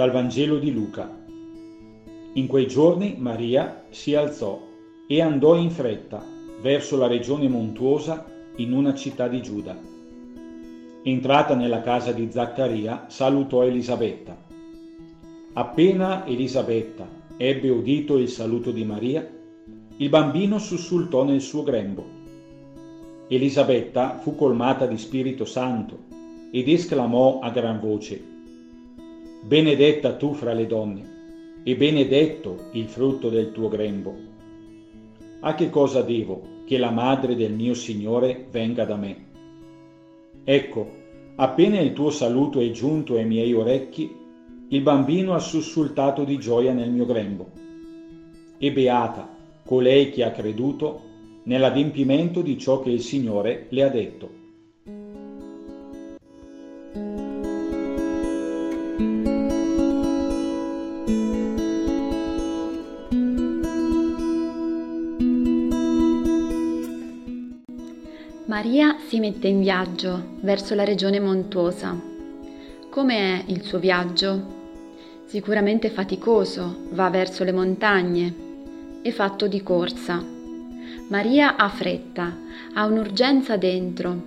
Dal Vangelo di Luca. In quei giorni Maria si alzò e andò in fretta verso la regione montuosa in una città di Giuda. Entrata nella casa di Zaccaria, salutò Elisabetta. Appena Elisabetta ebbe udito il saluto di Maria, il bambino sussultò nel suo grembo. Elisabetta fu colmata di Spirito Santo ed esclamò a gran voce, Benedetta tu fra le donne, e benedetto il frutto del tuo grembo. A che cosa devo che la madre del mio Signore venga da me? Ecco, appena il tuo saluto è giunto ai miei orecchi, il bambino ha sussultato di gioia nel mio grembo. E beata colei che ha creduto nell'adempimento di ciò che il Signore le ha detto. Maria si mette in viaggio verso la regione montuosa. Come è il suo viaggio? Sicuramente faticoso, va verso le montagne, è fatto di corsa. Maria ha fretta, ha un'urgenza dentro.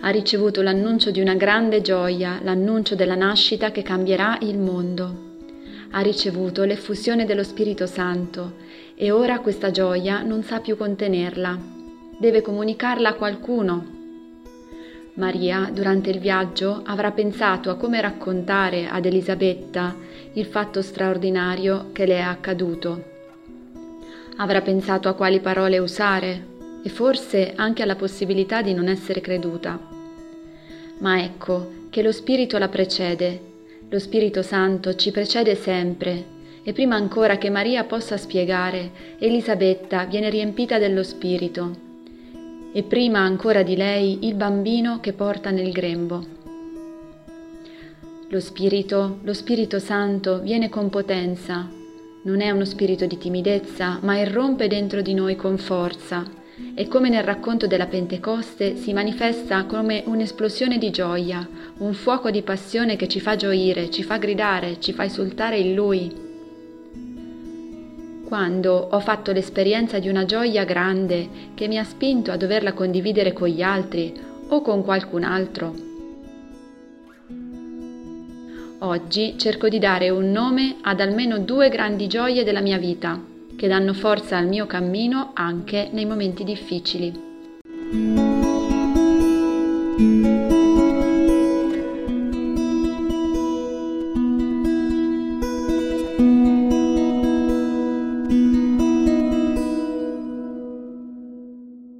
Ha ricevuto l'annuncio di una grande gioia, l'annuncio della nascita che cambierà il mondo. Ha ricevuto l'effusione dello Spirito Santo e ora questa gioia non sa più contenerla deve comunicarla a qualcuno. Maria, durante il viaggio, avrà pensato a come raccontare ad Elisabetta il fatto straordinario che le è accaduto. Avrà pensato a quali parole usare e forse anche alla possibilità di non essere creduta. Ma ecco che lo Spirito la precede, lo Spirito Santo ci precede sempre e prima ancora che Maria possa spiegare, Elisabetta viene riempita dello Spirito e prima ancora di lei il bambino che porta nel grembo. Lo Spirito, lo Spirito Santo, viene con potenza, non è uno spirito di timidezza, ma irrompe dentro di noi con forza. E come nel racconto della Pentecoste si manifesta come un'esplosione di gioia, un fuoco di passione che ci fa gioire, ci fa gridare, ci fa esultare in Lui quando ho fatto l'esperienza di una gioia grande che mi ha spinto a doverla condividere con gli altri o con qualcun altro. Oggi cerco di dare un nome ad almeno due grandi gioie della mia vita, che danno forza al mio cammino anche nei momenti difficili.